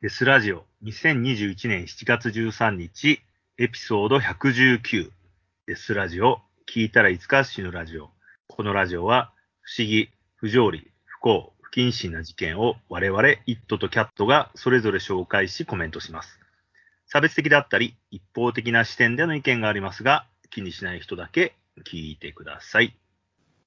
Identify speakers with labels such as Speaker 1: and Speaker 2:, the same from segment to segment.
Speaker 1: デスラジオ2021年7月13日エピソード119デスラジオ聞いたらいつか死ぬラジオ。このラジオは不思議、不条理、不幸、不謹慎な事件を我々イットとキャットがそれぞれ紹介しコメントします。差別的だったり一方的な視点での意見がありますが気にしない人だけ聞いてください。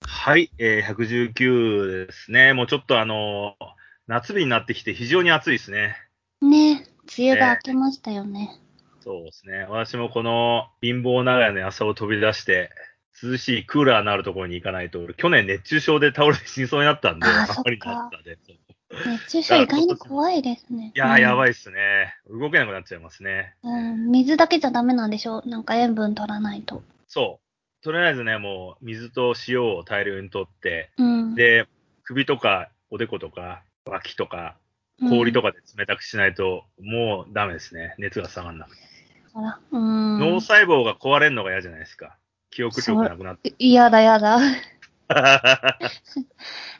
Speaker 1: はい、えー、119ですね。もうちょっとあのー夏日になってきて非常に暑いですね。
Speaker 2: ね梅雨が明けましたよね。
Speaker 1: そうですね。私もこの貧乏長屋の朝を飛び出して、涼しいクーラーのあるところに行かないと、俺去年熱中症で倒れて死にそうになったんで、
Speaker 2: あ
Speaker 1: まり
Speaker 2: そっ
Speaker 1: たで。
Speaker 2: 熱中症意外に怖いですね。
Speaker 1: いやー、やば
Speaker 2: い。
Speaker 1: いっすね。動けなくなっちゃいますね。
Speaker 2: うん、水だけじゃダメなんでしょなんか塩分取らないと。
Speaker 1: そう。とりあえずね、もう水と塩を大量に取って、
Speaker 2: うん。
Speaker 1: で、首とかおでことか脇とか氷と
Speaker 2: か。
Speaker 1: かで冷たくしないと、もうダメですね。熱が下がんなくて。
Speaker 2: あらうん。
Speaker 1: 脳細胞が壊れるのが嫌じゃないですか。記憶力なくなって。
Speaker 2: いやだやだ。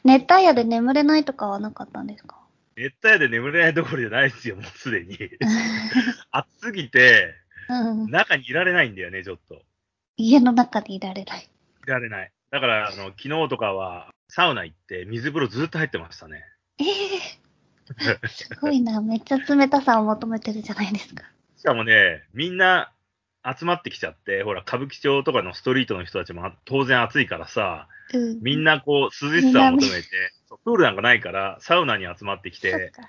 Speaker 2: 熱帯夜で眠れないとかはなかったんですか？
Speaker 1: 熱帯夜で眠れないどころじゃないですよ、もうすでに。暑すぎて、
Speaker 2: うん。
Speaker 1: 中にいられないんだよね、ちょっと。
Speaker 2: 家の中でいられない。
Speaker 1: いられない。だから、あの、昨日とかは、サウナ行って、水風呂ずっと入ってましたね。
Speaker 2: ええすごいな。めっちゃ冷たさを求めてるじゃないですか。
Speaker 1: しかもね、みんな集まってきちゃって、ほら、歌舞伎町とかのストリートの人たちもあ当然暑いからさ、
Speaker 2: うん。
Speaker 1: みんなこう、涼しさを求めて、プールなんかないから、サウナに集まってき、
Speaker 2: てか。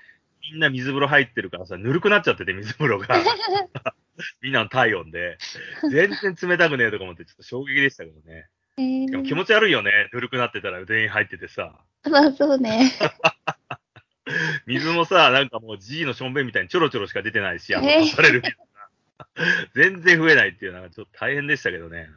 Speaker 1: みんな水風呂入ってるからさ、ぬるくなっちゃってて、水風呂が。みんなの体温で。全然冷たくねえとか思って、ちょっと衝撃でしたけどね。
Speaker 2: えー
Speaker 1: でも気持ち悪いよね。ぬるくなってたら全員入っててさ。
Speaker 2: まあそうね。
Speaker 1: 水もさ、なんかもう G のしょんべんみたいにちょろちょろしか出てないし、あの、
Speaker 2: え
Speaker 1: される水が。全然増えないっていうのがちょっと大変でしたけどね。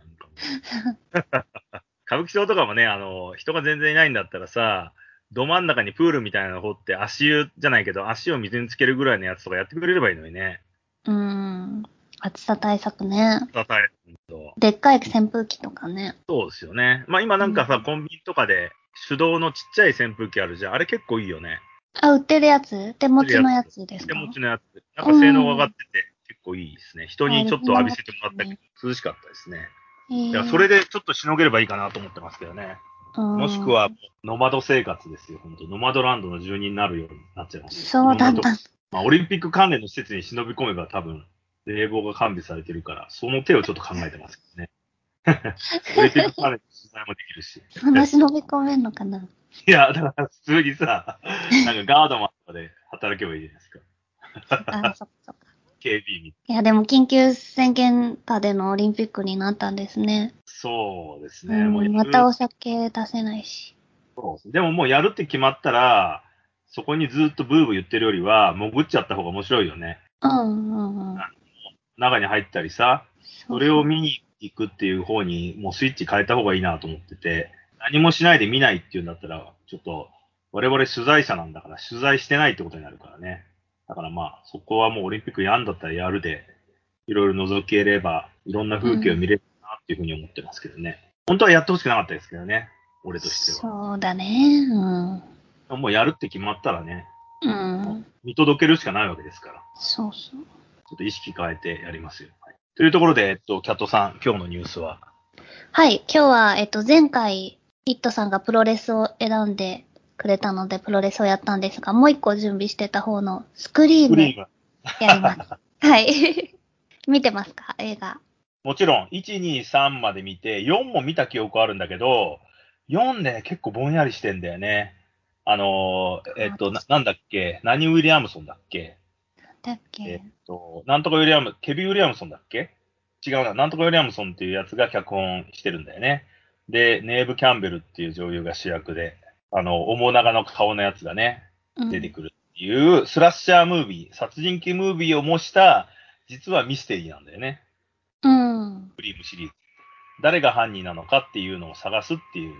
Speaker 1: なんか 歌舞伎町とかもね、あの、人が全然いないんだったらさ、ど真ん中にプールみたいなの掘って足湯じゃないけど、足を水につけるぐらいのやつとかやってくれればいいのにね。
Speaker 2: うん。暑さ対策ね。
Speaker 1: たたえと
Speaker 2: でっかい扇風機とかね。
Speaker 1: そうですよね。まあ今なんかさ、
Speaker 2: うん
Speaker 1: コンビニとかで手動のちっちゃい扇風機あるじゃん。あれ結構いいよね。
Speaker 2: あ、売ってるやつ？手持ちのやつです
Speaker 1: 手
Speaker 2: か
Speaker 1: 持ちのやつ。なんか性能が上がってて、結構いいですね。人にちょっと浴びせてもらったけど、涼しかったですね。いや、それ
Speaker 2: で、
Speaker 1: でちょっとしのげればいいかなと思ってますけどね。
Speaker 2: うん
Speaker 1: もしくは、ノマド生活ですよ。本当ノマドランドの住人になるようになっちゃいます。
Speaker 2: そうだった。
Speaker 1: まあ、オリンピック関連の施設に忍び込めば多分、冷房が完備されてるから、その手をちょっと考えてますけどね。オリンピック関連の取材もできるし。
Speaker 2: そんな忍び込めんのかな？い
Speaker 1: や、だから普通にさ、なんかガードマンとかで働けばいいじゃないですか。
Speaker 2: あ、そっかそっか。
Speaker 1: 警備員い
Speaker 2: や、でも緊急宣言下でのオリンピックになったんですね。
Speaker 1: そうです
Speaker 2: う
Speaker 1: ね。もう
Speaker 2: またお酒出せないし。
Speaker 1: そうでももうやるって決まったら、そこにずっとブーブー言ってるよりは、潜っちゃった方が面白いよね。
Speaker 2: うんうんうん。
Speaker 1: 中に入ったりさ、
Speaker 2: そ
Speaker 1: それを見に行くっていう方にもうスイッチ変えた方がいいなと思ってて、何もしないで見ないっていうんだったら、ちょっと、我々取材者なんだから取材してないってことになるからね。だからまあ、そこはもうオリンピックやんだったらやるで、いろいろ覗ければ、いろんな風景を見れるなっていうふうに思ってますけどね。本当はやってほしくなかったですけどね。俺としては。
Speaker 2: そうだね。うん。
Speaker 1: もうやるって決まったらね、
Speaker 2: うん。
Speaker 1: 見届けるしかないわけですから。
Speaker 2: そうそう。
Speaker 1: ちょっと意識変えてやりますよ。はいというところで、えっと、キャットさん、今日のニュースは？
Speaker 2: はい、今日は、えっと、前回、イットさんがプロレスを選んでくれたので、プロレスをやったんですが、もう一個準備してた方のスクリーム
Speaker 1: フリーム。
Speaker 2: やります。はい。見てますか？映画。
Speaker 1: もちろん、1、2、3まで見て、4も見た記憶あるんだけど、4ね、結構ぼんやりしてんだよね。あのー、えっと、ななんだっけ？何ウィリアムソンだっけ？
Speaker 2: だっ
Speaker 1: えっ
Speaker 2: け
Speaker 1: と、なんとかウィリアム、ケビン・ウィリアムソンだっけ？違うな、なんとかウィリアムソンっていうやつが脚本してるんだよね。で、ネーブ・キャンベルっていう女優が主役で、あの、面長の顔のやつがね、
Speaker 2: うん
Speaker 1: 出てくるっていう、スラッシャームービー、殺人鬼ムービーを模した、実はミステリーなんだよね。
Speaker 2: うん。
Speaker 1: クリームシリーズ。誰が犯人なのかっていうのを探すっていう、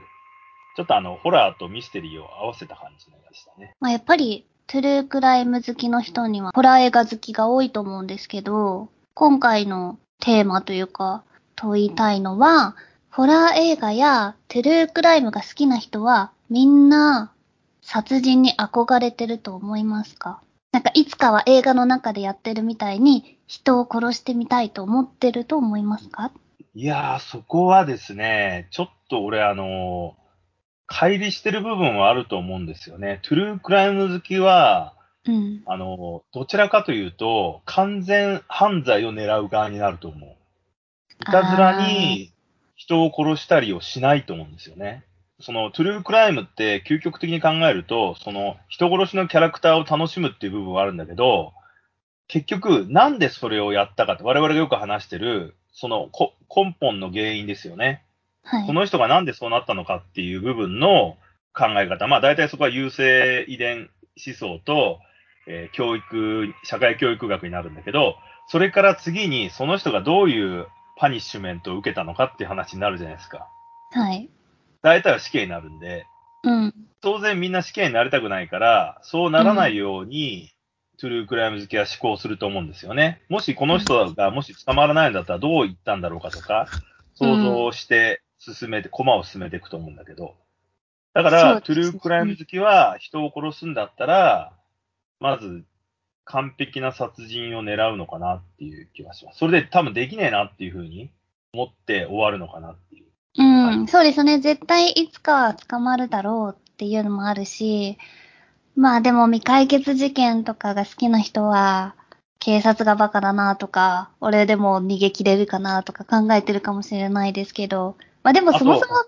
Speaker 1: ちょっとあの、ホラーとミステリーを合わせた感じのやつでしたね。
Speaker 2: まあ、やっぱり、トゥルークライム好きの人には、ホラー映画好きが多いと思うんですけど、今回のテーマというか、問いたいのは、ホラー映画やトゥルークライムが好きな人は、みんな、殺人に憧れてると思いますか？なんかいつかは映画の中でやってるみたいに人を殺してみたいと思ってると思いますか？
Speaker 1: いやー、そこはですね、ちょっと俺あの乖離してる部分はあると思うんですよね。トゥルークライム好きは、
Speaker 2: うん。
Speaker 1: あの、どちらかというと、完全犯罪を狙う側になると思う。いたずらに人を殺したりをしないと思うんですよね。そのトゥルークライムって究極的に考えると、その人殺しのキャラクターを楽しむっていう部分はあるんだけど、結局なんでそれをやったかって我々がよく話してる、そのこ根本の原因ですよね。
Speaker 2: はい。
Speaker 1: この人がなんでそうなったのかっていう部分の考え方。まあ大体そこは優生遺伝思想と、えー教育、社会教育学になるんだけど、それから次にその人がどういうパニッシュメントを受けたのかっていう話になるじゃないですか。
Speaker 2: はい。
Speaker 1: 大体は死刑になるんで、
Speaker 2: うん。
Speaker 1: 当然みんな死刑になりたくないから、そうならないように、トゥルークライム好きは思考すると思うんですよね。もしこの人がもし捕まらないんだったらどう言ったんだろうかとか、想像して進めて、駒を進めていくと思うんだけど。だから、
Speaker 2: ね
Speaker 1: トゥルークライム好きは人を殺すんだったら、まず完璧な殺人を狙うのかなっていう気がします。それで多分できねえなっていうふうに思って終わるのかなっていう。
Speaker 2: うん、そうですね。絶対いつかは捕まるだろうっていうのもあるし、まあでも未解決事件とかが好きな人は、警察がバカだなとか、俺でも逃げ切れるかなとか考えてるかもしれないですけど、まあでもそもそもまあ、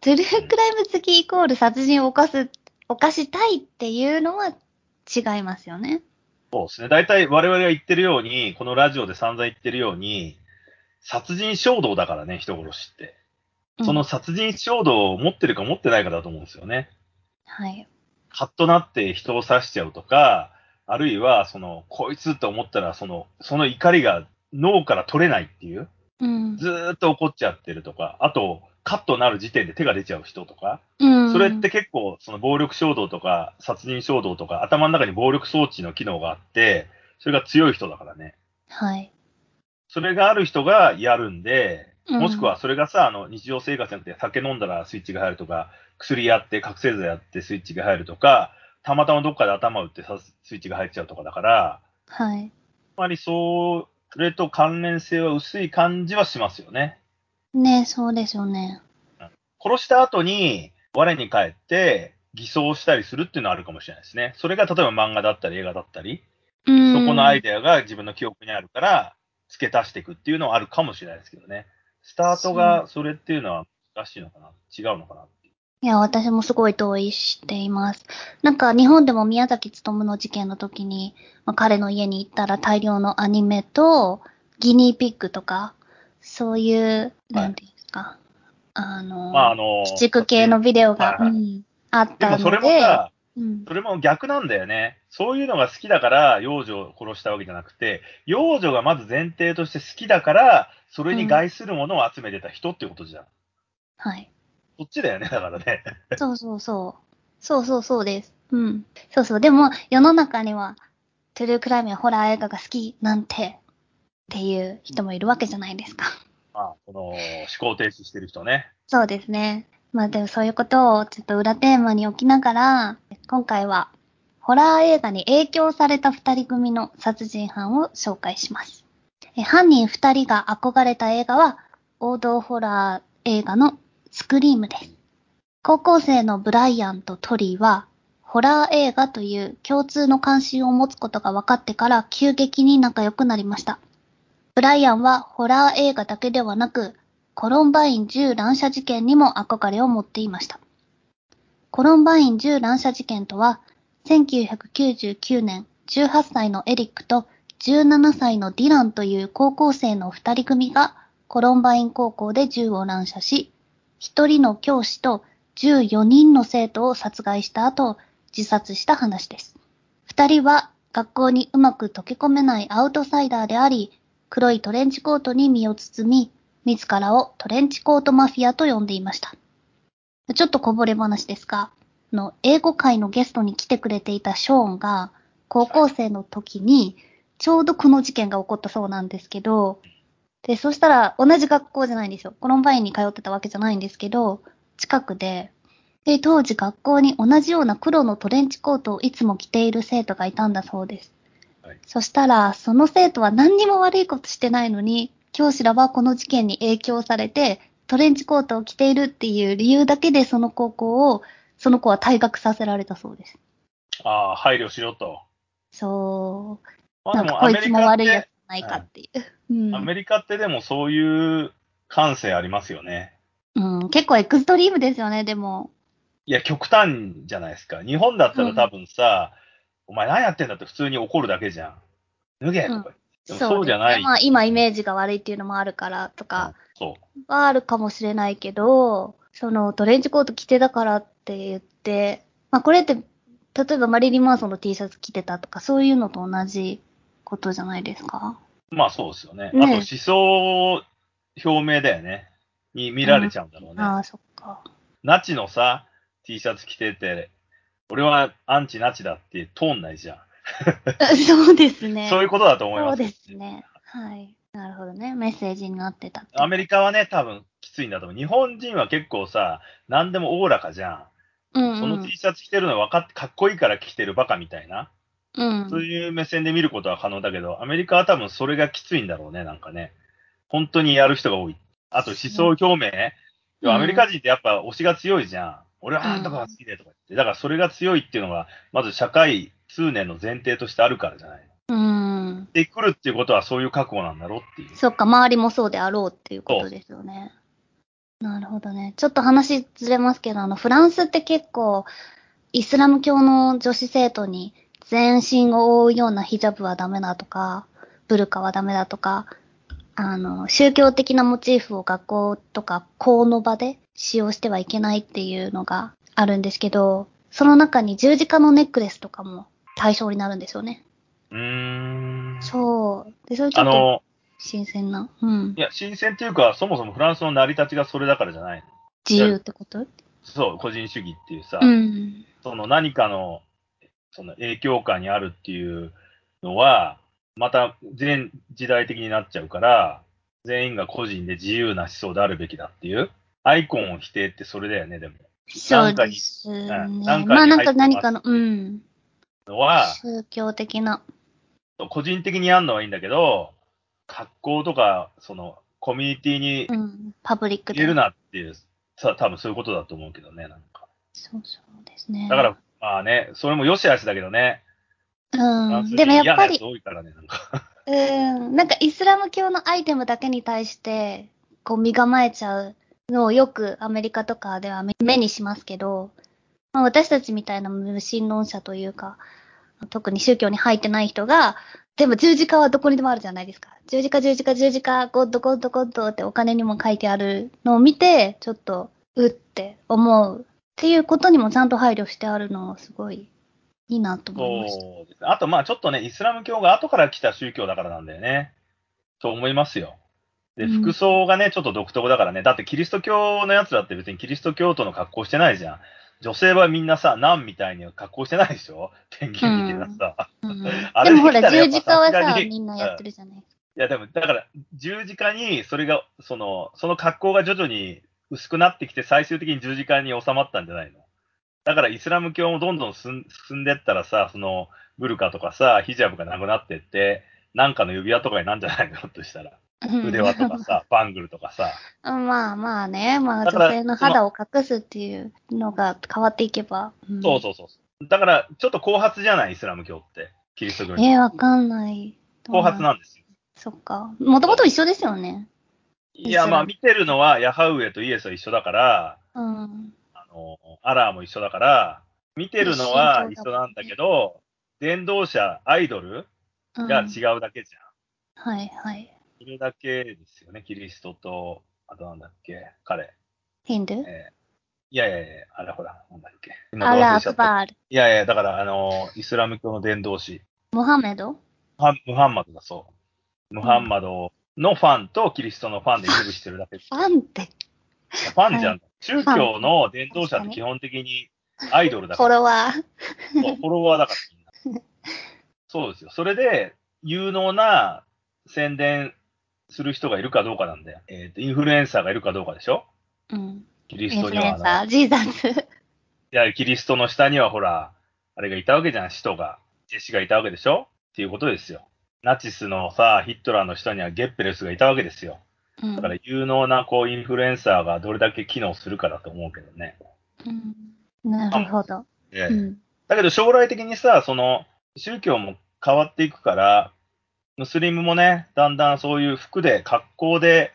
Speaker 2: トゥルークライム好きイコール殺人を犯す、犯したいっていうのは違いますよね。
Speaker 1: そうですね。大体我々が言ってるように、このラジオで散々言ってるように、殺人衝動だからね、人殺しって。
Speaker 2: うん
Speaker 1: その殺人衝動を持ってるか持ってないかだと思うんですよね。
Speaker 2: はい。
Speaker 1: カッとなって人を刺しちゃうとか、あるいは、その、こいつって思ったら、その、その怒りが脳から取れないっていう、
Speaker 2: うん。
Speaker 1: ずーっと怒っちゃってるとか、あと、カッとなる時点で手が出ちゃう人とか、
Speaker 2: うん。
Speaker 1: それって結構、その暴力衝動とか、殺人衝動とか、頭の中に暴力装置の機能があって、それが強い人だからね。
Speaker 2: はい。
Speaker 1: それがある人がやるんで、
Speaker 2: うん
Speaker 1: もしくはそれがさ、あの、日常生活じゃなくて酒飲んだらスイッチが入るとか、薬やって覚醒剤やってスイッチが入るとか、たまたまどっかで頭打ってさスイッチが入っちゃうとかだから、
Speaker 2: はい。
Speaker 1: あまりそれと関連性は薄い感じはしますよね。
Speaker 2: ねそうですよね。
Speaker 1: 殺した後に、我に返って偽装したりするっていうのはあるかもしれないですね。それが例えば漫画だったり映画だったり、
Speaker 2: うん。
Speaker 1: そこのアイデアが自分の記憶にあるから、付け足していくっていうのはあるかもしれないですけどね。スタートがそれっていうのは難しいのかな？違うのかな？いう。
Speaker 2: いや、私もすごい同意しています。なんか日本でも宮崎勤の事件の時に、まあ、彼の家に行ったら大量のアニメとギニーピッグとか、そういう、なんていうんですか、あの、
Speaker 1: まああの、
Speaker 2: 鬼畜系のビデオが、
Speaker 1: はいはい
Speaker 2: うん、あったので。
Speaker 1: でもそれもさ、
Speaker 2: うん、
Speaker 1: それも逆なんだよね。そういうのが好きだから幼女を殺したわけじゃなくて、幼女がまず前提として好きだから、それに害するものを集めてた人ってことじゃん。
Speaker 2: はい。
Speaker 1: そっちだよね、だからね。
Speaker 2: そうそうそう。そうそうそうです。うん。そうそう。でも、世の中には、トゥルークライムやホラー映画が好きなんて、っていう人もいるわけじゃないですか。
Speaker 1: まあ、この思考停止してる人ね。
Speaker 2: そうですね。まあでもそういうことをちょっと裏テーマに置きながら、今回は、ホラー映画に影響された二人組の殺人犯を紹介します。え犯人二人が憧れた映画は、王道ホラー映画のスクリームです。高校生のブライアンとトリーは、ホラー映画という共通の関心を持つことが分かってから急激に仲良くなりました。ブライアンはホラー映画だけではなく、コロンバイン銃乱射事件にも憧れを持っていました。コロンバイン銃乱射事件とは、1999年18歳のエリックと17歳のディランという高校生の二人組がコロンバイン高校で銃を乱射し、一人の教師と14人の生徒を殺害した後、自殺した話です。二人は学校にうまく溶け込めないアウトサイダーであり、黒いトレンチコートに身を包み、自らをトレンチコートマフィアと呼んでいました。ちょっとこぼれ話ですが、の、英語会のゲストに来てくれていたショーンが、高校生の時に、ちょうどこの事件が起こったそうなんですけど、で、そしたら同じ学校じゃないんですよ。コロンバインに通ってたわけじゃないんですけど、近くで、で、当時学校に同じような黒のトレンチコートをいつも着ている生徒がいたんだそうです。
Speaker 1: はい
Speaker 2: そしたら、その生徒は何にも悪いことしてないのに、教師らはこの事件に影響されて、トレンチコートを着ているっていう理由だけでその高校を、その子は退学させられたそうです。
Speaker 1: ああ、配慮しろと。
Speaker 2: そう。
Speaker 1: まあ
Speaker 2: なんかこいつも悪いやつ
Speaker 1: っ
Speaker 2: じゃないかっていう。うん
Speaker 1: て、アメリカってでもそういう感性ありますよね。
Speaker 2: うん、結構エクストリームですよね、でも。
Speaker 1: いや、極端じゃないですか。日本だったら多分さ、お前何やってんだって普通に怒るだけじゃん。脱げとか言って。でもそうじゃない。
Speaker 2: まあ今イメージが悪いっていうのもあるからとか
Speaker 1: そう。
Speaker 2: はあるかもしれないけど、そのトレンチコート着てたからって言って、まあこれって、例えばマリリン・マンソンの T シャツ着てたとかそういうのと同じことじゃないですか？
Speaker 1: まあそうですよね。
Speaker 2: ね
Speaker 1: あと思想表明だよね。に見られちゃうんだろうね。
Speaker 2: ああ、そっか。
Speaker 1: ナチのさ、T シャツ着てて、俺はアンチナチだって通んないじゃん。
Speaker 2: そうですね。
Speaker 1: そういうことだと思います。
Speaker 2: そうですね。はい。なるほどね。メッセージになってた
Speaker 1: アメリカはね、多分きついんだと思う。日本人は結構さ、何でもおおらかじゃん。
Speaker 2: うん、うん。
Speaker 1: その T シャツ着てるの分かって、かっこいいから着てるバカみたいな。
Speaker 2: うん。
Speaker 1: そういう目線で見ることは可能だけど、アメリカは多分それがきついんだろうね、なんかね。本当にやる人が多い。あと思想表明？
Speaker 2: うん
Speaker 1: アメリカ人ってやっぱ推しが強いじゃん。俺はあんたが好きでとか言って。だからそれが強いっていうのが、まず社会通念の前提としてあるからじゃない。
Speaker 2: うん。
Speaker 1: で、来るっていうことはそういう覚悟なんだろうっていう。
Speaker 2: そっか、周りもそうであろうっていうことですよね。なるほどね。ちょっと話ずれますけど、あの、フランスって結構、イスラム教の女子生徒に全身を覆うようなヒジャブはダメだとか、ブルカはダメだとか、あの、宗教的なモチーフを学校とか校の場で使用してはいけないっていうのがあるんですけど、その中に十字架のネックレスとかも対象になるんですよね。
Speaker 1: うーん。
Speaker 2: そう。で、それちょっと
Speaker 1: あの、
Speaker 2: 新鮮な。うん
Speaker 1: い。や、新鮮っていうか、そもそもフランスの成り立ちがそれだからじゃないの。
Speaker 2: 自由ってこと？
Speaker 1: そう、個人主義っていうさ、
Speaker 2: うん。
Speaker 1: その何かの、その影響下にあるっていうのは、また全時代的になっちゃうから、全員が個人で自由な思想であるべきだっていう、アイコンを否定ってそれだよね、でも。
Speaker 2: そうですね。
Speaker 1: うんなんかに
Speaker 2: まあなんか何かの、うん。
Speaker 1: のは、
Speaker 2: 宗教的な。
Speaker 1: 個人的にやるのはいいんだけど、格好とか、その、コミュニティに
Speaker 2: うん。パブリックで。
Speaker 1: 入れるなっていう、さ、多分そういうことだと思うけどね、なんか。
Speaker 2: そうそうですね。
Speaker 1: だから、まあね、それも良し悪しだけどね。
Speaker 2: うん。でもやっぱり
Speaker 1: 嫌なやつ、多いからね、なんか。
Speaker 2: うん。なんかイスラム教のアイテムだけに対して、こう身構えちゃうのをよくアメリカとかでは目目にしますけど、まあ、私たちみたいな無神論者というか、特に宗教に入ってない人が、でも十字架はどこにでもあるじゃないですか。十字架、十字架、十字架、ゴッド、ゴッド、ゴッドってお金にも書いてあるのを見て、ちょっと、うって思うっていうことにもちゃんと配慮してあるのはすごいいいなと思いました。
Speaker 1: そうですね。あと、まあちょっとね、イスラム教が後から来た宗教だからなんだよね。と思いますよ。で、
Speaker 2: うん
Speaker 1: 服装がね、ちょっと独特だからね。だってキリスト教のやつだって別にキリスト教徒の格好してないじゃん。女性はみんなさ、ナンみたいに格好してないでしょ？ペンギンみたいなさ。
Speaker 2: うん
Speaker 1: あれ
Speaker 2: でもほら、十字架はさ、みんなやってるじゃない
Speaker 1: いや、でも、だから、十字架に、それが、その、その格好が徐々に薄くなってきて、最終的に十字架に収まったんじゃないの？だから、イスラム教もどんどん進んでったらさ、その、ブルカとかさ、ヒジャブがなくなってって、なんかの指輪とかになんじゃないの？としたら。
Speaker 2: うん
Speaker 1: 腕輪とかさ、バングルとかさ。
Speaker 2: まあまあね、まあ女性の肌を隠すっていうのが変わっていけば。うん
Speaker 1: そうそうそう。だから、ちょっと後発じゃない？イスラム教って。キリスト教に。
Speaker 2: えー、わかんない。
Speaker 1: 後発なんですよ。
Speaker 2: そっか。もともと一緒ですよね。
Speaker 1: いや、まあ、見てるのは、ヤハウエとイエスは一緒だから、
Speaker 2: うん。
Speaker 1: あの、アラーも一緒だから、見てるのは一緒なんだけど、伝道者、アイドル
Speaker 2: うん
Speaker 1: が違うだけじゃん。
Speaker 2: はいはい。
Speaker 1: それだけですよね、キリストと、あとなんだっけ、彼。
Speaker 2: ヒンドゥ
Speaker 1: えーいやいやいや、あれほら、なんだっけ。今
Speaker 2: アラ・アバール。
Speaker 1: いやいや、だから、あの、イスラム教の伝道師、
Speaker 2: モハメド？
Speaker 1: ムハムハンマドだそう。ムハンマドのファンとキリストのファンで区別してるだけ。
Speaker 2: ファンって、
Speaker 1: ファンじゃん。宗教の伝道者って基本的にアイドルだから。
Speaker 2: フォロワー。
Speaker 1: フォロワーだからみんな。そうですよ。それで、有能な宣伝する人がいるかどうかなんだよ。えっ、と、インフルエンサーがいるかどうかでしょ
Speaker 2: うん。
Speaker 1: キリ
Speaker 2: インフ
Speaker 1: ストにはあの
Speaker 2: ルエンサー、ジーザス。
Speaker 1: いや、キリストの下にはほら、あれがいたわけじゃん、使徒が。弟子がいたわけでしょっていうことですよ。ナチスのさ、ヒットラーの下にはゲッペルスがいたわけですよ。
Speaker 2: うん。
Speaker 1: だから有能なこうインフルエンサーがどれだけ機能するかだと思うけどね。
Speaker 2: うんなるほど。
Speaker 1: ええ
Speaker 2: うん。
Speaker 1: だけど将来的にさ、その宗教も変わっていくから、ムスリムもね、だんだんそういう服で、格好で、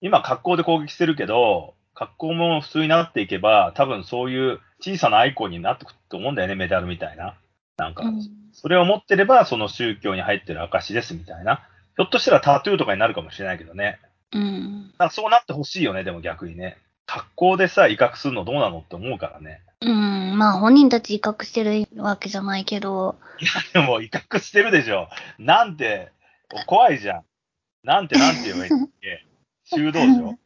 Speaker 1: 今格好で攻撃してるけど、格好も普通になっていけば、多分そういう小さなアイコンになってくると思うんだよね、メダルみたいな。なんか、
Speaker 2: うん
Speaker 1: それを持ってれば、その宗教に入ってる証ですみたいな。ひょっとしたらタトゥーとかになるかもしれないけどね。
Speaker 2: うん。
Speaker 1: なんかそうなってほしいよね、でも逆にね。格好でさ、威嚇するのどうなのって思うからね。
Speaker 2: うん。まあ本人たち威嚇してるわけじゃないけど、
Speaker 1: でも威嚇してるでしょ。なんて、怖いじゃん。なんてなんて言えばいいんだっけ 修道場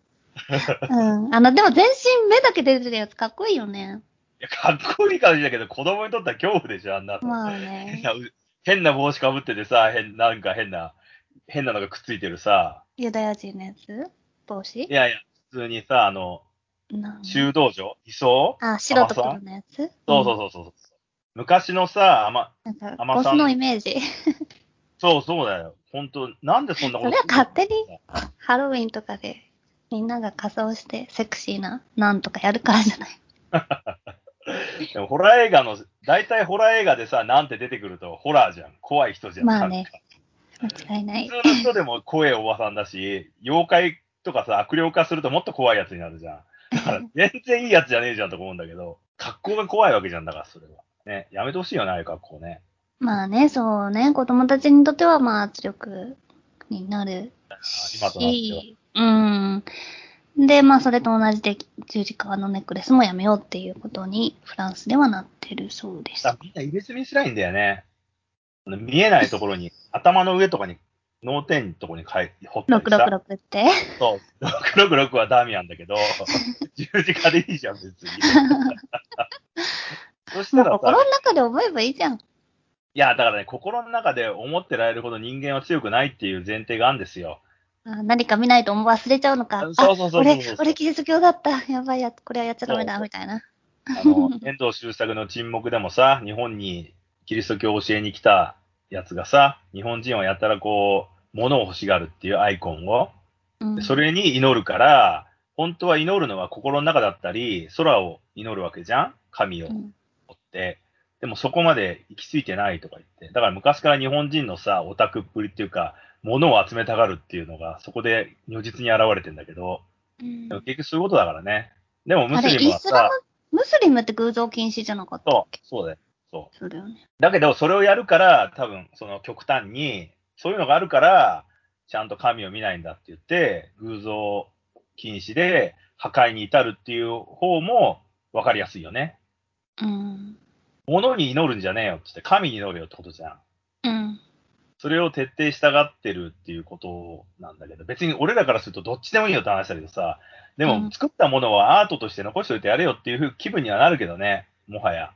Speaker 2: うん。あの、でも全身目だけ出てるやつかっこいいよね。
Speaker 1: いや、かっこいい感じだけど、子供にとっては恐怖でしょ、あんなの。
Speaker 2: まあ
Speaker 1: 変
Speaker 2: ね。
Speaker 1: なう変な帽子かぶっててさ、変、なんか変な、変なのがくっついてるさ。
Speaker 2: ユダヤ人のやつ？帽子？
Speaker 1: いやいや、普通にさ、あの、
Speaker 2: なん
Speaker 1: 修道場偽装？
Speaker 2: あ、白と黒のやつ？
Speaker 1: そうそうそうそう。昔のさ、あま、
Speaker 2: うん。なんか、
Speaker 1: 甘さん
Speaker 2: のイメージ。
Speaker 1: そうそうだよ。本当なんでそんなこと
Speaker 2: それは勝手にハロウィンとかでみんなが仮装してセクシーななんとかやるからじゃない？
Speaker 1: でもホラー映画の、大体ホラー映画でさ、なんて出てくるとホラーじゃん。怖い人じゃん。
Speaker 2: まあね間違いない。
Speaker 1: 普通の人でも怖いおばさんだし、妖怪とかさ、悪霊化するともっと怖いやつになるじゃん。だから 全然いいやつじゃねえじゃんとか思うんだけど、格好が怖いわけじゃんだから、それは。ね、やめてほしいよね、ああいう格好ね。
Speaker 2: まあね、そうね、子供たちにとってはまあ圧力になる
Speaker 1: 今となっては。
Speaker 2: し、うん。で、まあそれと同じで十字架のネックレスもやめようっていうことにフランスではなってるそうです。
Speaker 1: あみんな入れ墨しないんだよね。見えないところに、頭の上とかに、脳天のところに書い彫ったりさ。
Speaker 2: 666って？
Speaker 1: そう。666はダミアンだけど、十字架でいいじゃん、別に。そしたら
Speaker 2: 心
Speaker 1: さ、
Speaker 2: の中で覚えばいいじゃん。
Speaker 1: いや、だからね、心の中で思ってられるほど人間は強くないっていう前提があるんですよ。
Speaker 2: あ何か見ないと忘れちゃうのか。
Speaker 1: そうそうそう
Speaker 2: 俺、俺キリスト教だった。やばいや、これはやっちゃダメだ、みたいな。
Speaker 1: あの、遠藤周作の沈黙でもさ、日本にキリスト教を教えに来たやつがさ、日本人はやったらこう、物を欲しがるっていうアイコンを、
Speaker 2: うん、
Speaker 1: それに祈るから、本当は祈るのは心の中だったり、空を祈るわけじゃん？神を
Speaker 2: うん
Speaker 1: 追って。でもそこまで行き着いてないとか言って。だから昔から日本人のさ、オタクっぷりっていうか、物を集めたがるっていうのが、そこで如実に現れてんだけど、
Speaker 2: うん
Speaker 1: でも結局そういうことだからね。でもムスリムはさ、
Speaker 2: ム、ムスリムって偶像禁止じゃなかったっ
Speaker 1: そう
Speaker 2: け、
Speaker 1: そうだよ。そう。
Speaker 2: そうだよね。
Speaker 1: だけど、それをやるから、多分、その極端に、そういうのがあるから、ちゃんと神を見ないんだって言って、偶像禁止で破壊に至るっていう方も分かりやすいよね。
Speaker 2: うん。
Speaker 1: 物に祈るんじゃねえよって言って、神に祈るよってことじゃん。
Speaker 2: うん。
Speaker 1: それを徹底したがってるっていうことなんだけど、別に俺らからするとどっちでもいいよって話だけどさ、で
Speaker 2: うん
Speaker 1: も作ったものはアートとして残しといてやれよっていう気分にはなるけどね、もはや。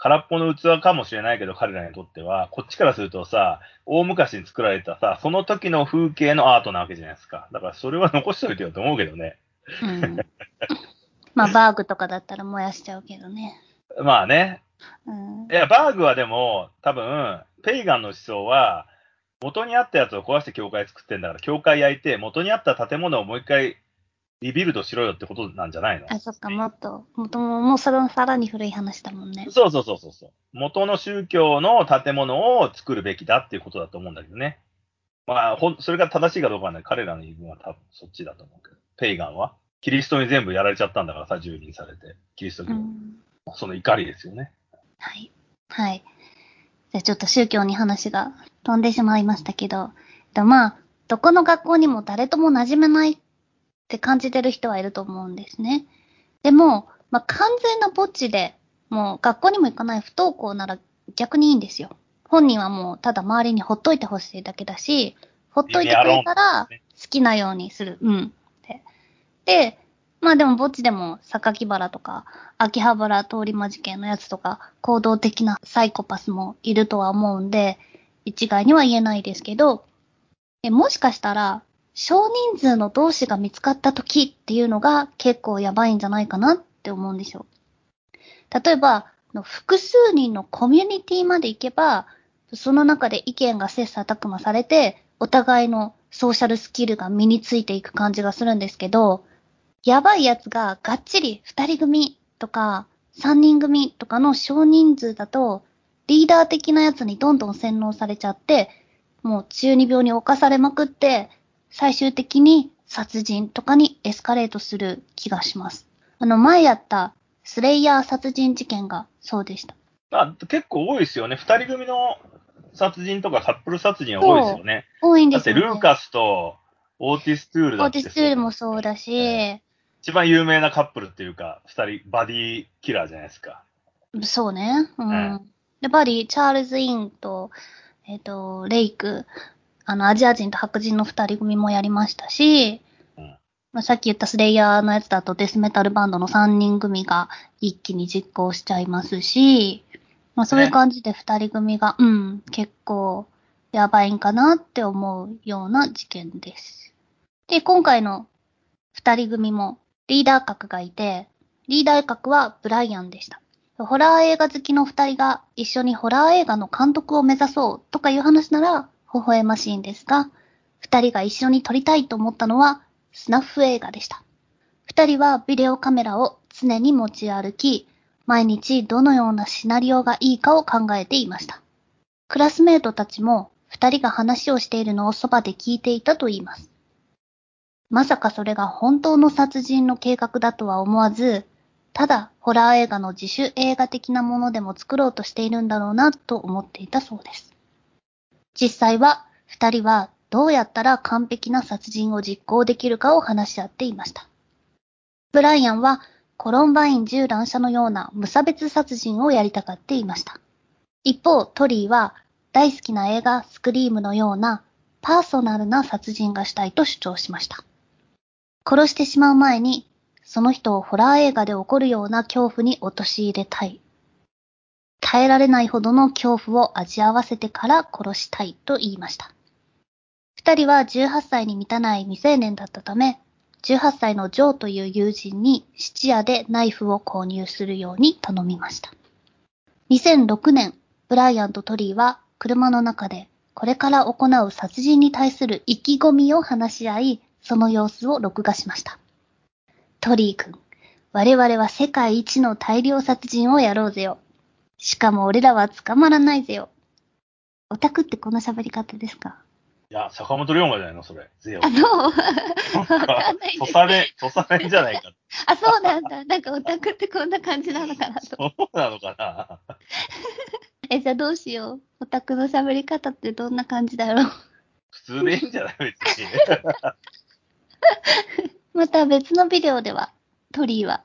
Speaker 1: 空っぽの器かもしれないけど、彼らにとっては、こっちからするとさ、大昔に作られたさ、その時の風景のアートなわけじゃないですか。だからそれは残しといてよと思うけどね。
Speaker 2: うん。まあ、バーグとかだったら燃やしちゃうけどね。
Speaker 1: まあね。
Speaker 2: うん
Speaker 1: い。や、バーグはでも、多分、ペイガンの思想は、元にあったやつを壊して教会作ってんだから、教会焼いて、元にあった建物をもう一回リビルドしろよってことなんじゃないの？
Speaker 2: あ、そっか、もっと、もとも、もうそのさらに古い話だもんね。
Speaker 1: そうそうそうそうそう。元の宗教の建物を作るべきだっていうことだと思うんだけどね。まあ、ほん、それが正しいかどうかはね、彼らの言い分は多分そっちだと思うけど。ペイガンはキリストに全部やられちゃったんだからさ、蹂躙されて。キリスト教。
Speaker 2: うん。
Speaker 1: その怒りですよね。
Speaker 2: はい。はい。じゃあちょっと宗教に話が飛んでしまいましたけど、でもまあ、どこの学校にも誰とも馴染めないって感じてる人はいると思うんですね。でも、まあ完全なぼっちで、もう学校にも行かない不登校なら逆にいいんですよ。本人はもうただ周りにほっといてほしいだけだし、ほっといてくれたら
Speaker 1: ね
Speaker 2: 好きなようにする。うん。で、でまあでもぼっちでも榊原とか秋葉原通り魔事件のやつとか行動的なサイコパスもいるとは思うんで、一概には言えないですけど、えもしかしたら少人数の同士が見つかった時っていうのが結構やばいんじゃないかなって思うんですよ。例えば、複数人のコミュニティまで行けば、その中で意見が切磋琢磨されて、お互いのソーシャルスキルが身についていく感じがするんですけど、やばいやつががっちり二人組とか三人組とかの少人数だと、リーダー的なやつにどんどん洗脳されちゃって、もう中二病に侵されまくって、最終的に殺人とかにエスカレートする気がします。あの、前やったスレイヤー殺人事件がそうでした。
Speaker 1: あ、結構多いですよね。二人組の殺人とかカップル殺人は多いですよね。
Speaker 2: 多いんですよ、
Speaker 1: ね。だってルーカスとオーティス・トゥール
Speaker 2: だって。オーティス・トゥールもそうだし、え
Speaker 1: ー、一番有名なカップルっていうか、二人、バディキラーじゃないですか。
Speaker 2: そうね。うん。えー、で、バディ、チャールズ・インと、えっ、ー、と、レイク、あの、アジア人と白人の二人組もやりましたし、まあ、さっき言ったスレイヤーのやつだとデスメタルバンドの3人組が一気に実行しちゃいますし、まあそういう感じで2人組が、うん、結構やばいんかなって思うような事件です。で、今回の2人組もリーダー格がいて、リーダー格はブライアンでした。ホラー映画好きの2人が一緒にホラー映画の監督を目指そうとかいう話なら微笑ましいんですが、2人が一緒に撮りたいと思ったのはスナッフ映画でした。二人はビデオカメラを常に持ち歩き、毎日どのようなシナリオがいいかを考えていました。クラスメートたちも二人が話をしているのをそばで聞いていたと言います。まさかそれが本当の殺人の計画だとは思わず、ただホラー映画の自主映画的なものでも作ろうとしているんだろうなと思っていたそうです。実際は二人はどうやったら完璧な殺人を実行できるかを話し合っていました。ブライアンはコロンバイン銃乱射のような無差別殺人をやりたがっていました。一方、トリーは大好きな映画スクリームのようなパーソナルな殺人がしたいと主張しました。殺してしまう前に、その人をホラー映画で起こるような恐怖に陥れたい。耐えられないほどの恐怖を味合わせてから殺したいと言いました。二人は18歳に満たない未成年だったため、18歳のジョーという友人に質屋でナイフを購入するように頼みました。2006年、ブライアンとトリーは車の中でこれから行う殺人に対する意気込みを話し合い、その様子を録画しました。トリー君、我々は世界一の大量殺人をやろうぜよ。しかも俺らは捕まらないぜよ。オタクってこんな喋り方ですか？
Speaker 1: いや、坂本龍馬じゃないのそれ。ゼオ。
Speaker 2: あ、そう。わかんない。
Speaker 1: 土佐弁、土佐弁じゃないか。
Speaker 2: あ、そうなんだ。なんかオタクってこんな感じなのかなと。
Speaker 1: そうなのかな？
Speaker 2: え、じゃあどうしよう。オタクの喋り方ってどんな感じだろう？
Speaker 1: 普通でいいんじゃない？別に。
Speaker 2: また別のビデオでは、トリーは、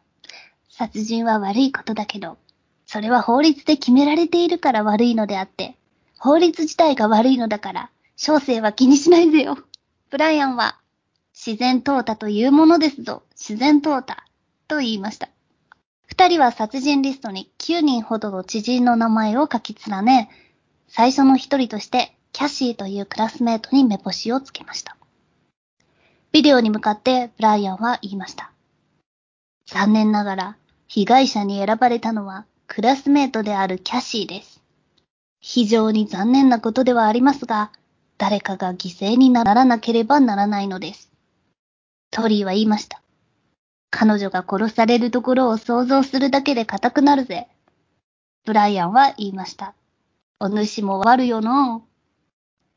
Speaker 2: 殺人は悪いことだけど、それは法律で決められているから悪いのであって、法律自体が悪いのだから、小生は気にしないでよ。ブライアンは、自然淘汰というものですぞ。自然淘汰。と言いました。二人は殺人リストに9人ほどの知人の名前を書き連ね、最初の一人としてキャシーというクラスメートに目星をつけました。ビデオに向かってブライアンは言いました。残念ながら被害者に選ばれたのはクラスメートであるキャシーです。非常に残念なことではありますが、誰かが犠牲にならなければならないのです。トリーは言いました。彼女が殺されるところを想像するだけで硬くなるぜ。ブライアンは言いました。お主も悪よの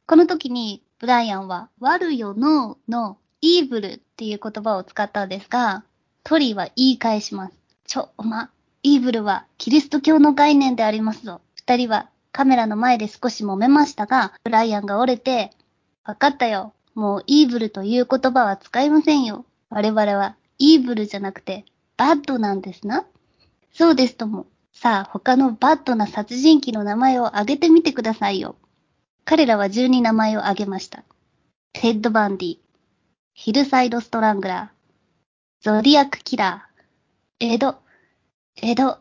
Speaker 2: この時にブライアンは悪よののイーブルっていう言葉を使ったんですが、トリーは言い返します。ちょ、おま、イーブルはキリスト教の概念でありますぞ。二人はカメラの前で少し揉めましたが、ブライアンが折れて、わかったよ。もう evil という言葉は使いませんよ。我々は evil じゃなくて、 bad なんですな。そうですとも。さあ、他の bad な殺人鬼の名前を挙げてみてくださいよ。彼らは12名前を挙げました。テッド・バンディ、ヒルサイド・ストラングラー、ゾディアック・キラー、エド、エド、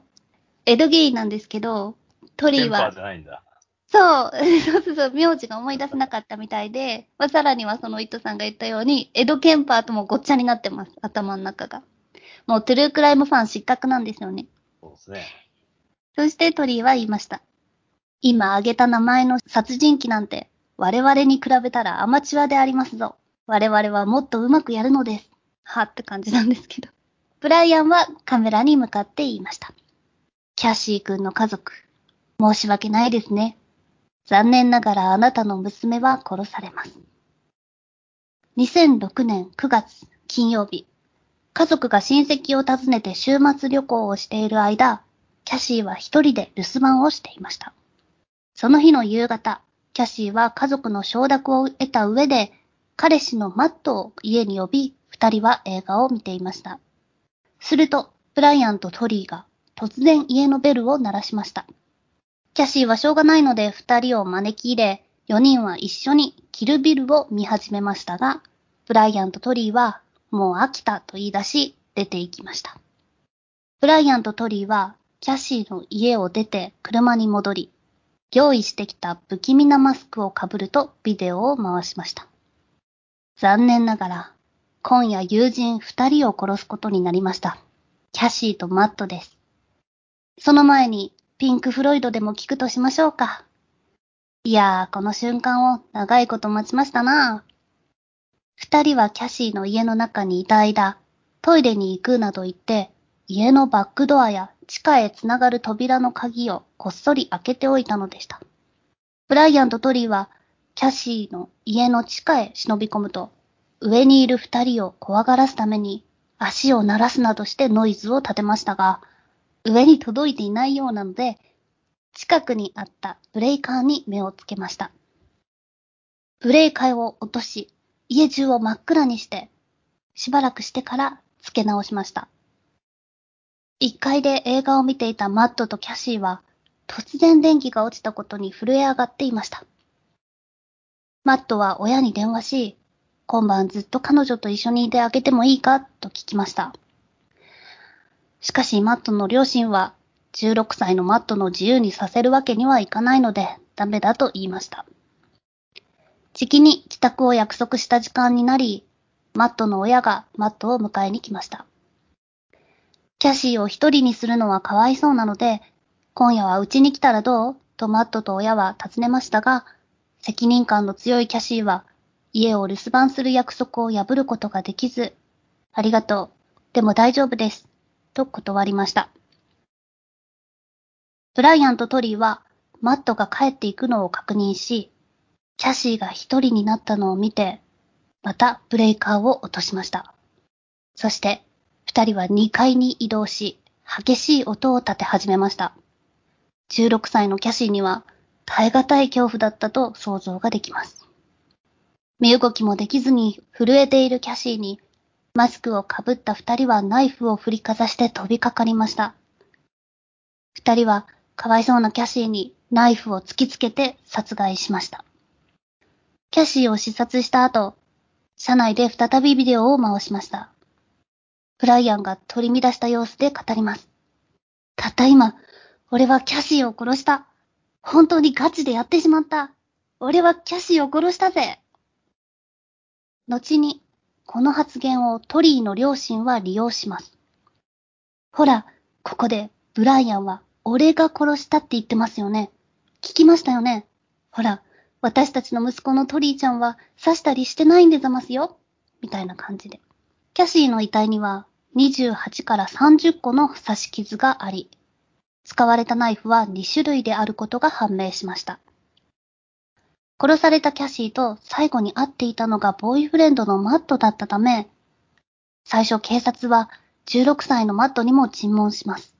Speaker 2: エド・ゲインなんですけど、トリーは。そう、そうそうそう、名字が思い出せなかったみたいで、まあ、さらにはそのイットさんが言ったように、エド・ケンパーともごっちゃになってます、頭の中が。もうトゥルークライムファン失格なんですよね。
Speaker 1: そうですね。
Speaker 2: そしてトリーは言いました。今挙げた名前の殺人鬼なんて我々に比べたらアマチュアでありますぞ。我々はもっとうまくやるのです。はって感じなんですけど。ブライアンはカメラに向かって言いました。キャシー君の家族、申し訳ないですね。残念ながらあなたの娘は殺されます。2006年9月金曜日、家族が親戚を訪ねて週末旅行をしている間、キャシーは一人で留守番をしていました。その日の夕方、キャシーは家族の承諾を得た上で、彼氏のマットを家に呼び、二人は映画を見ていました。すると、ブライアンとトリーが突然家のベルを鳴らしました。キャシーはしょうがないので二人を招き入れ、四人は一緒にキルビルを見始めましたが、ブライアンとトリーはもう飽きたと言い出し、出て行きました。ブライアンとトリーはキャシーの家を出て車に戻り、用意してきた不気味なマスクをかぶるとビデオを回しました。残念ながら、今夜友人二人を殺すことになりました。キャシーとマットです。その前に、ピンク・フロイドでも聞くとしましょうか。いやー、この瞬間を長いこと待ちましたな二人はキャシーの家の中にいた間、トイレに行くなど言って、家のバックドアや地下へつながる扉の鍵をこっそり開けておいたのでした。ブライアンとトリーは、キャシーの家の地下へ忍び込むと、上にいる二人を怖がらすために足を鳴らすなどしてノイズを立てましたが、上に届いていないようなので、近くにあったブレーカーに目をつけました。ブレーカーを落とし、家中を真っ暗にして、しばらくしてから付け直しました。一階で映画を見ていたマットとキャシーは、突然電気が落ちたことに震え上がっていました。マットは親に電話し、今晩ずっと彼女と一緒にいてあげてもいいか？と聞きました。しかしマットの両親は、16歳のマットの自由にさせるわけにはいかないので、ダメだと言いました。じきに帰宅を約束した時間になり、マットの親がマットを迎えに来ました。キャシーを一人にするのはかわいそうなので、今夜はうちに来たらどう？とマットと親は尋ねましたが、責任感の強いキャシーは、家を留守番する約束を破ることができず、ありがとう。でも大丈夫です。と断りました。ブライアンとトリーは、マットが帰っていくのを確認し、キャシーが一人になったのを見て、またブレーカーを落としました。そして、二人は2階に移動し、激しい音を立て始めました。16歳のキャシーには、耐え難い恐怖だったと想像ができます。身動きもできずに震えているキャシーに、マスクをかぶった二人はナイフを振りかざして飛びかかりました。二人は、かわいそうなキャシーにナイフを突きつけて殺害しました。キャシーを視察した後、車内で再びビデオを回しました。ブライアンが取り乱した様子で語ります。たった今、俺はキャシーを殺した。本当にガチでやってしまった。俺はキャシーを殺したぜ。後に、この発言をトリーの両親は利用します。ほら、ここでブライアンは俺が殺したって言ってますよね。聞きましたよね。ほら、私たちの息子のトリーちゃんは刺したりしてないんでざますよ。みたいな感じで。キャシーの遺体には28から30個の刺し傷があり、使われたナイフは2種類であることが判明しました。殺されたキャシーと最後に会っていたのがボーイフレンドのマットだったため、最初警察は16歳のマットにも尋問します。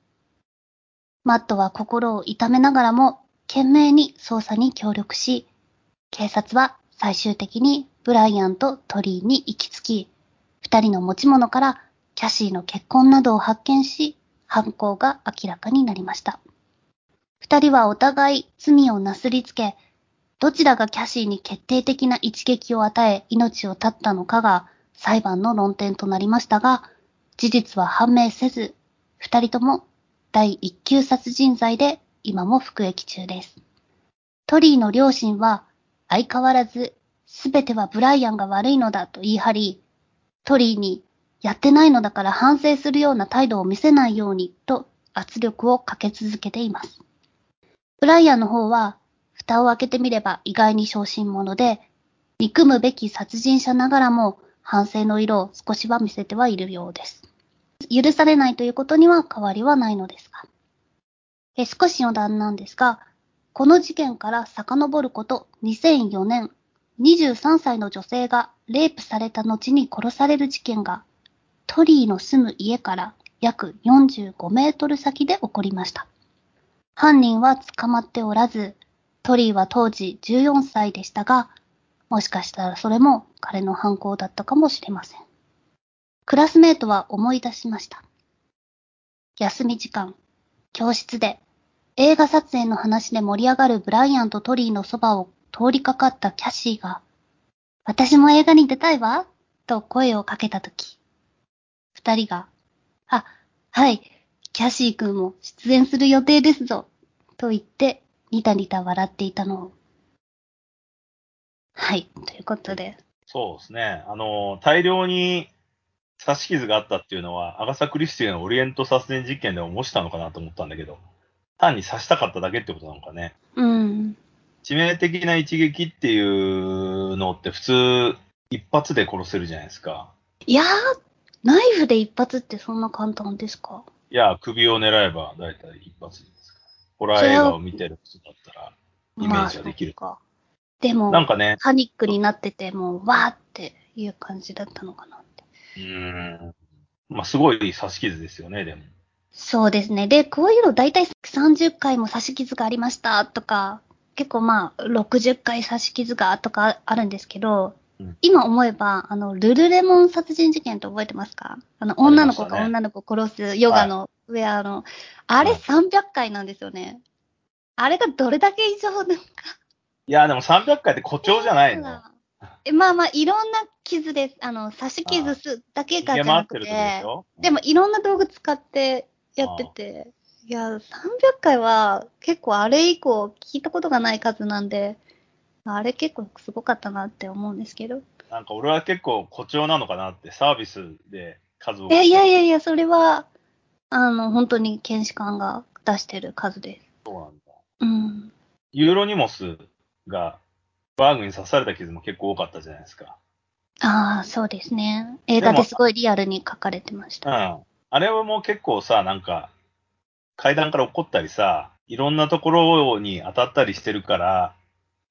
Speaker 2: マットは心を痛めながらも懸命に捜査に協力し、警察は最終的にブライアンとトリーに行き着き、二人の持ち物からキャシーの結婚などを発見し、犯行が明らかになりました。二人はお互い罪をなすりつけ、どちらがキャシーに決定的な一撃を与え命を絶ったのかが裁判の論点となりましたが、事実は判明せず、二人とも第一級殺人罪で今も服役中です。トリーの両親は相変わらずすべてはブライアンが悪いのだと言い張り、トリーにやってないのだから反省するような態度を見せないようにと圧力をかけ続けています。ブライアンの方は、蓋を開けてみれば意外に小心者で、憎むべき殺人者ながらも反省の色を少しは見せてはいるようです。許されないということには変わりはないのですが。え少し余談なんですが、この事件から遡ること2004年、23歳の女性がレイプされた後に殺される事件が、トリーの住む家から約45メートル先で起こりました。犯人は捕まっておらず、トリーは当時14歳でしたが、もしかしたらそれも彼の犯行だったかもしれません。クラスメートは思い出しました。休み時間、教室で映画撮影の話で盛り上がるブライアンとトリーのそばを通りかかったキャシーが、私も映画に出たいわと声をかけたとき、二人が、あ、はい、キャシー君も出演する予定ですぞ、と言って、ニタニタ笑っていたのを。はい、ということで。
Speaker 1: そうですね。あの、大量に刺し傷があったっていうのは、アガサ・クリスティのオリエント殺人実験でも模したのかなと思ったんだけど、単に刺したかっただけってことなのかね。
Speaker 2: うん。
Speaker 1: 致命的な一撃っていうのって普通、一発で殺せるじゃないですか。
Speaker 2: いやー、ナイフで一発ってそんな簡単ですか？
Speaker 1: いや、首を狙えば大体一発ですかホラー映画を見てる人だったら、イメージはできる
Speaker 2: まあか。でも、
Speaker 1: なんかね、
Speaker 2: パニックになってて、もう、わーっていう感じだったのかなって。
Speaker 1: うーん。まあ、すごい刺し傷ですよね、でも。
Speaker 2: そうですね。で、こういうの大体30回も刺し傷がありましたとか、結構まあ、60回刺し傷がとかあるんですけど、
Speaker 1: うん。
Speaker 2: 今思えば、あの、ルルレモン殺人事件って覚えてますか？あの、女の子が女の子を殺すヨガのウェアの、あれ
Speaker 1: はい
Speaker 2: 300回なんですよね。あれがどれだけ異常なのか。
Speaker 1: いや、でも300回って誇張じゃないの。
Speaker 2: えまあまあ、いろんな傷です。あの、刺し傷すだけがじゃなく
Speaker 1: て。てで
Speaker 2: も、いろんな道具使ってやってて、いや、300回は結構あれ以降聞いたことがない数なんで、あれ結構すごかったなって思うんですけど。
Speaker 1: なんか俺は結構誇張なのかなって、サービスで数を。
Speaker 2: え、いやいやいや、それは、あの、本当に検視官が出してる数です。
Speaker 1: そうなんだ。
Speaker 2: うん。
Speaker 1: ユーロニモスがバーグに刺された傷も結構多かったじゃないですか。
Speaker 2: ああ、そうですね。映画ですごいリアルに書かれてまし
Speaker 1: う
Speaker 2: た。
Speaker 1: ん。あれはもう結構さ、なんか、階段から落っこったりさ、いろんなところに当たったりしてるから、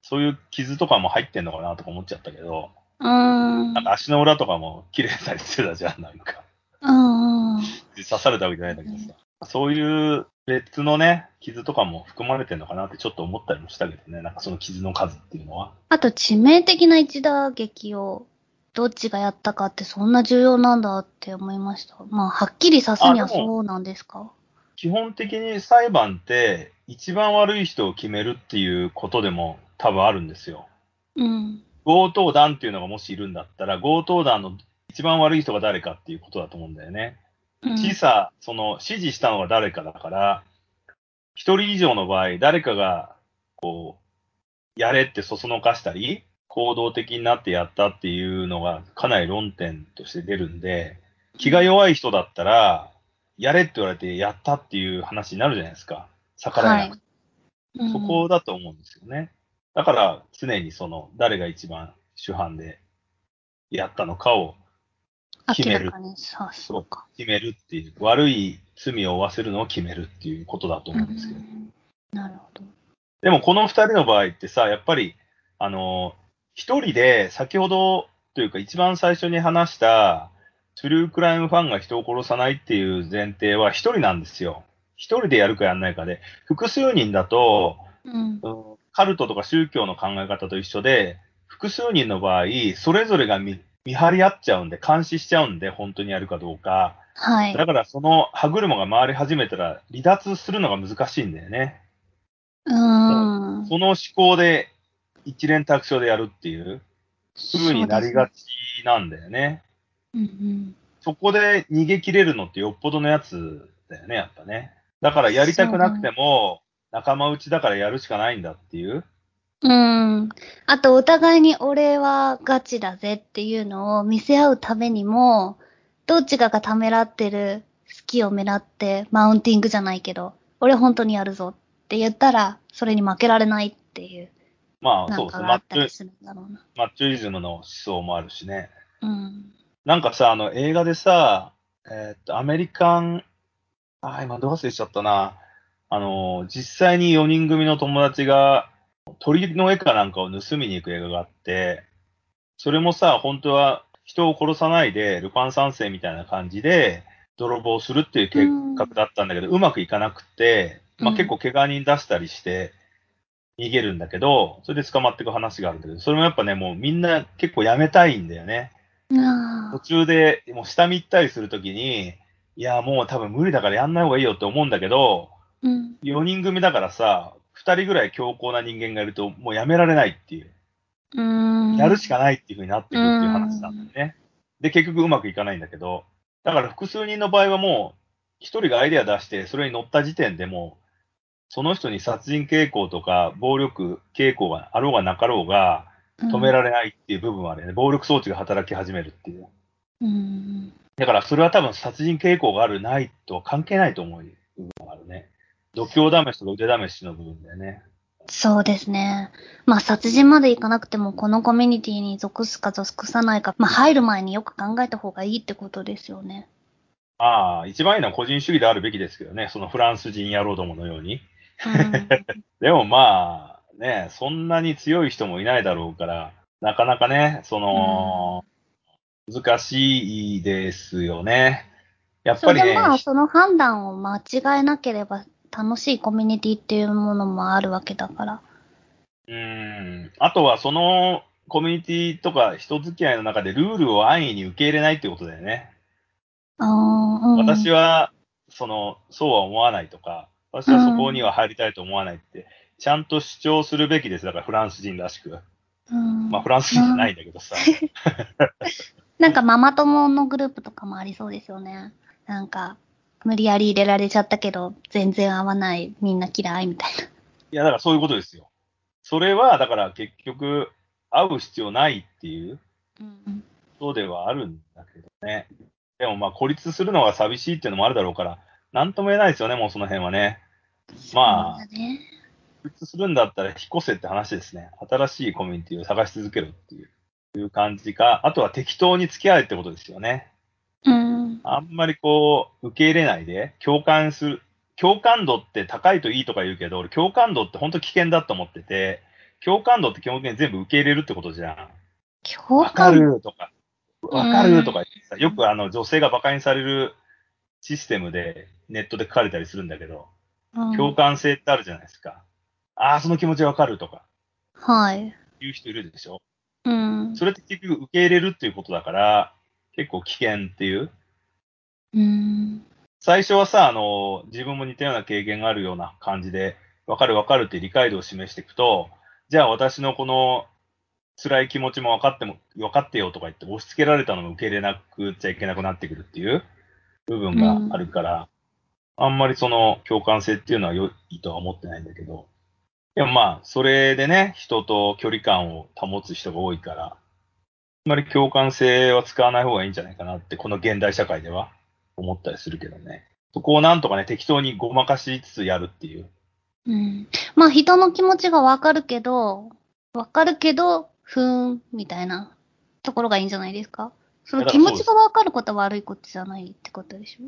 Speaker 1: そういう傷とかも入ってんのかなとか思っちゃったけど、
Speaker 2: うーん。
Speaker 1: なんか足の裏とかも切れたりしてたじゃん、なんか。
Speaker 2: うんうん。
Speaker 1: 刺されたわけじゃないんだけどさ。そういう別のね、傷とかも含まれてんのかなってちょっと思ったりもしたけどね、なんかその傷の数っていうのは。
Speaker 2: あと、致命的な一打撃を、どっちがやったかってそんな重要なんだって思いました。まあ、はっきり刺すには
Speaker 1: あでも
Speaker 2: そうなんですか？
Speaker 1: 基本的に裁判って一番悪い人を決めるっていうことでも多分あるんですよ。
Speaker 2: うん。
Speaker 1: 強盗団っていうのがもしいるんだったら、強盗団の一番悪い人が誰かっていうことだと思うんだよね。
Speaker 2: うん
Speaker 1: 小さ、その指示したのが誰かだから、一人以上の場合、誰かが、こう、やれってそそのかしたり、行動的になってやったっていうのがかなり論点として出るんで、気が弱い人だったら、やれって言われてやったっていう話になるじゃないですか。逆らえなくて
Speaker 2: うん
Speaker 1: そこだと思うんですよね。だから常にその誰が一番主犯でやったのかを決める
Speaker 2: 明らかに刺すのか。
Speaker 1: 決めるっていう、悪い罪を負わせるのを決めるっていうことだと思うんですけど。
Speaker 2: うんなるほど。
Speaker 1: でもこの二人の場合ってさ、やっぱり、あの、一人で先ほどというか一番最初に話した、トゥルークライムファンが人を殺さないっていう前提は一人なんですよ。一人でやるかやんないかで、複数人だと、
Speaker 2: うん。
Speaker 1: うんカルトとか宗教の考え方と一緒で、複数人の場合、それぞれが見見張り合っちゃうんで、監視しちゃうんで、本当にやるかどうか。
Speaker 2: はい。
Speaker 1: だからその歯車が回り始めたら、離脱するのが難しいんだよね。
Speaker 2: うーん。
Speaker 1: その思考で一連卓上でやるっていう風になりがちなんだよね。
Speaker 2: うんうん。
Speaker 1: そこで逃げ切れるのってよっぽどのやつだよね、やっぱね。だからやりたくなくても、仲間内だからやるしかないんだっていう？
Speaker 2: うん。あと、お互いに俺はガチだぜっていうのを見せ合うためにも、どっちかがためらってるきを狙って、マウンティングじゃないけど、俺本当にやるぞって言ったら、それに負けられないっていう、
Speaker 1: まあ、
Speaker 2: な
Speaker 1: そうんですね。マッチョイズムの思想もあるしね。
Speaker 2: うん。
Speaker 1: なんかさ、あの、映画でさ、えーっと、アメリカン、あー、今どう忘れしちゃったな。あの、実際に4人組の友達が鳥の絵かなんかを盗みに行く映画があって、それもさ、本当は人を殺さないで、ルパン三世みたいな感じで、泥棒するっていう計画だったんだけど、うまくいかなくて、まあ
Speaker 2: うん
Speaker 1: 結構怪我人出したりして、逃げるんだけど、それで捕まっていく話があるんだけど、それもやっぱね、もうみんな結構やめたいんだよね。途。中でもう下見行ったりするときに、いや、もう多分無理だからやんない方がいいよって思うんだけど、
Speaker 2: うん。
Speaker 1: 4人組だからさ、2人ぐらい強硬な人間がいると、もうやめられないっていう、
Speaker 2: うーん。
Speaker 1: やるしかないっていう風になっていくっていう話なんだよね。で、結局うまくいかないんだけど、だから複数人の場合はもう、1人がアイデア出して、それに乗った時点でもう、その人に殺人傾向とか暴力傾向があろうがなかろうが、止められないっていう部分はあるよね。暴力装置が働き始めるっていう。
Speaker 2: うん。
Speaker 1: だからそれは多分殺人傾向があるないとは関係ないと思う部分があるね。度胸試しとか腕試しの部分だよね。
Speaker 2: そうですね。まあ、殺人までいかなくても、このコミュニティに属すか属さないか、まあ、入る前によく考えた方がいいってことですよね。
Speaker 1: ああ、一番いいのは個人主義であるべきですけどね。そのフランス人野郎どものように。
Speaker 2: うん。
Speaker 1: でもまあ、ね、そんなに強い人もいないだろうから、なかなかね、その、難しいですよね。やっ
Speaker 2: そ
Speaker 1: ぱりね、
Speaker 2: れでまあ、その判断を間違えなければ、楽しいコミュニティっていうものもあるわけだから。
Speaker 1: うん。あとはそのコミュニティとか人付き合いの中でルールを安易に受け入れないってことだよね。
Speaker 2: あーうん、
Speaker 1: 私は、その、そうは思わないとか、私はそこには入りたいと思わないって、ちゃんと主張するべきです。だからフランス人らしく。
Speaker 2: うん
Speaker 1: まあフランス人じゃないんだけどさ。
Speaker 2: なんかママ友のグループとかもありそうですよね。なんか、無理やり入れられちゃったけど、全然合わない、みんな嫌いみたいな。
Speaker 1: いや、だからそういうことですよ。それは、だから結局、会う必要ないっていう
Speaker 2: うん。
Speaker 1: ことではあるんだけどね。でもまあ孤立するのが寂しいっていうのもあるだろうから、なんとも言えないですよね、もうその辺はね。まあ。孤立するんだったら引っ越せって話ですね。新しいコミュニティを探し続けるっていういう感じか、あとは適当に付き合えってことですよね。
Speaker 2: うん。
Speaker 1: あんまりこう、受け入れないで、共感する。共感度って高いといいとか言うけど、俺共感度って本当危険だと思ってて、共感度って基本的に全部受け入れるってことじゃん。
Speaker 2: 共
Speaker 1: わか
Speaker 2: 感。
Speaker 1: るとか、わかるとか言ってさ、よくあの女性が馬鹿にされるシステムでネットで書かれたりするんだけど、
Speaker 2: うん
Speaker 1: 共感性ってあるじゃないですか。ああ、その気持ちわかるとか
Speaker 2: はい。
Speaker 1: 言う人いるでしょ？
Speaker 2: うん。
Speaker 1: それって結局受け入れるっていうことだから、結構危険っていう。
Speaker 2: うん。
Speaker 1: 最初はさ、あの、自分も似たような経験があるような感じで、わかるわかるって理解度を示していくと、じゃあ私のこの辛い気持ちも分かっても、分かってよとか言って押し付けられたのも受け入れなくちゃいけなくなってくるっていう部分があるから、あんまりその共感性っていうのは良いとは思ってないんだけど、でもまあ、それでね、人と距離感を保つ人が多いから、あんまり共感性は使わない方がいいんじゃないかなって、この現代社会では思ったりするけどね。そこをなんとかね、適当にごまかしつつやるっていう。
Speaker 2: うん。まあ、人の気持ちがわかるけど、わかるけど、ふーん、みたいなところがいいんじゃないですか？その気持ちがわかることは悪いことじゃないってことでしょ？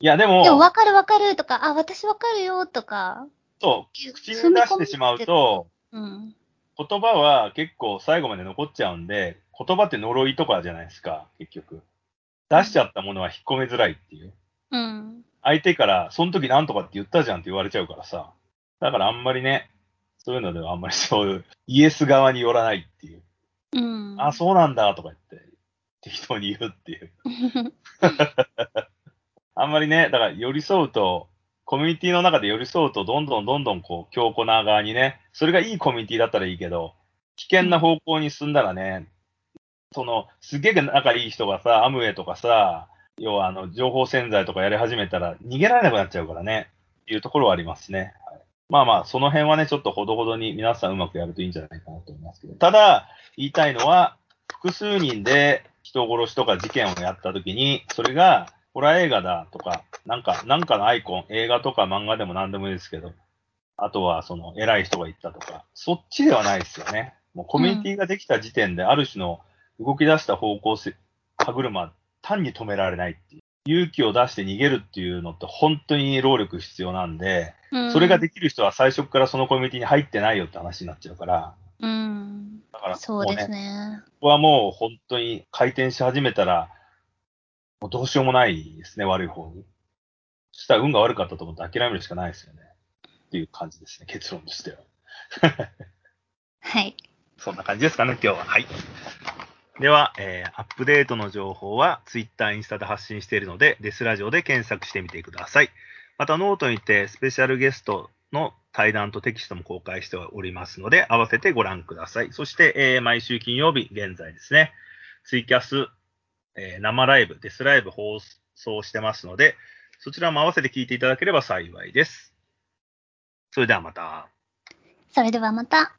Speaker 1: いや、でも、
Speaker 2: でも、わかるわかるとか、あ、私わかるよとか、
Speaker 1: そう、口に出してしまうと、
Speaker 2: うん。
Speaker 1: 言葉は結構最後まで残っちゃうんで、言葉って呪いとかじゃないですか、結局。出しちゃったものは引っ込めづらいっていう。
Speaker 2: うん。
Speaker 1: 相手から、その時なんとかって言ったじゃんって言われちゃうからさ。だからあんまりね、そういうのではあんまりそういう、イエス側に寄らないっていう。
Speaker 2: うん。
Speaker 1: あ、そうなんだとか言って、適当に言うっていう。あんまりね、だから寄り添うと、コミュニティの中で寄り添うと、どんどんどんどんこう、強固な側にね、それがいいコミュニティだったらいいけど、危険な方向に進んだらね、その、すげえ仲いい人がさ、アムウェイとかさ、要はあの、情報潜在とかやり始めたら、逃げられなくなっちゃうからね、いうところはありますね。はいまあまあ、その辺はね、ちょっとほどほどに皆さんうまくやるといいんじゃないかなと思いますけど。ただ、言いたいのは、複数人で人殺しとか事件をやったときに、それが、ホラー映画だとか、なんか、なんかのアイコン、映画とか漫画でも何でもいいですけど、あとはその偉い人が言ったとか、そっちではないですよね。もうコミュニティができた時点で、ある種の動き出した方向性、歯車、単に止められないっていう。勇気を出して逃げるっていうのって本当に労力必要なんで、
Speaker 2: うん
Speaker 1: それができる人は最初からそのコミュニティに入ってないよって話になっちゃうから、
Speaker 2: うん。
Speaker 1: だから
Speaker 2: そうです
Speaker 1: こ
Speaker 2: ね。
Speaker 1: ここはもう本当に回転し始めたら、もうどうしようもないですね、悪い方に。そしたら運が悪かったと思って諦めるしかないですよね。っていう感じですね、結論としては。
Speaker 2: はい。
Speaker 1: そんな感じですかね、今日は。はい。では、えーアップデートの情報は Twitter、インスタで発信しているので、デスラジオで検索してみてください。また、ノートにてスペシャルゲストの対談とテキストも公開しておりますので、合わせてご覧ください。そして、えー毎週金曜日、現在ですね、ツイキャス、えー生ライブ、デスライブ放送してますので、そちらも合わせて聞いていただければ幸いです。それではまた。
Speaker 2: それではまた。